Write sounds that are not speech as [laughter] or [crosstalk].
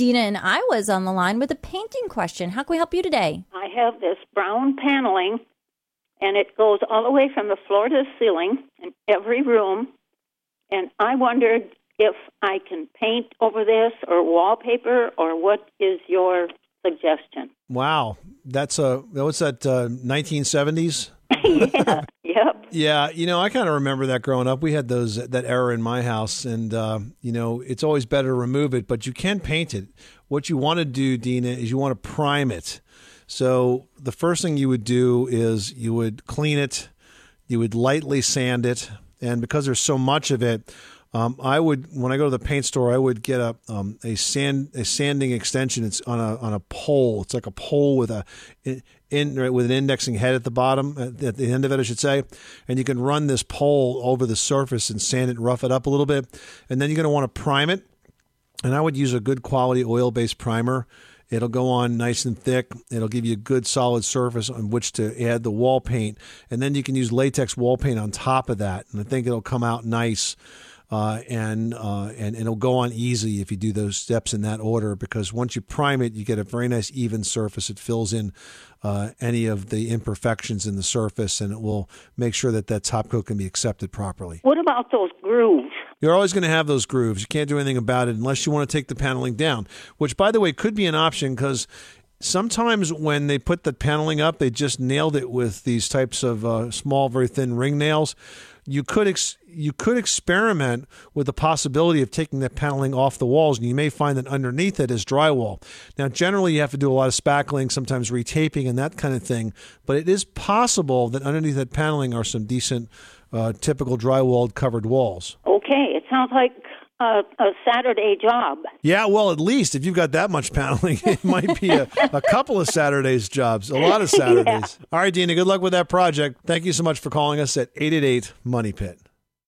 Dina and I was on the line with a painting question. How can we help you today? I have this brown paneling, and it goes all the way from the floor to the ceiling in every room. And I wondered if I can paint over this or wallpaper, or what is your suggestion? Wow, that's a what's that? Uh, Nineteen seventies. [laughs] yeah. Yeah, you know, I kind of remember that growing up. We had those that era in my house, and uh, you know, it's always better to remove it, but you can paint it. What you want to do, Dina, is you want to prime it. So the first thing you would do is you would clean it, you would lightly sand it, and because there's so much of it, um, I would when I go to the paint store, I would get a um, a sand a sanding extension. It's on a on a pole. It's like a pole with a in with an indexing head at the bottom at, at the end of it, I should say. And you can run this pole over the surface and sand it, rough it up a little bit, and then you're going to want to prime it. And I would use a good quality oil based primer. It'll go on nice and thick. It'll give you a good solid surface on which to add the wall paint. And then you can use latex wall paint on top of that. And I think it'll come out nice uh, and, uh, and and it'll go on easy if you do those steps in that order because once you prime it, you get a very nice even surface. It fills in uh, any of the imperfections in the surface, and it will make sure that that top coat can be accepted properly. What about those grooves? You're always going to have those grooves. You can't do anything about it unless you want to take the paneling down, which, by the way, could be an option because sometimes when they put the paneling up, they just nailed it with these types of uh, small, very thin ring nails you could ex- you could experiment with the possibility of taking that paneling off the walls, and you may find that underneath it is drywall. Now, generally, you have to do a lot of spackling, sometimes retaping, and that kind of thing. But it is possible that underneath that paneling are some decent, uh, typical drywalled covered walls. Okay, it sounds like a, a, Saturday job. Yeah, well, at least if you've got that much paneling, [laughs] it might be a, a couple of Saturdays jobs, a lot of [laughs] Saturdays. yeah. All right, Dina, good luck with that project. Thank you so much for calling us at 888 Money Pit.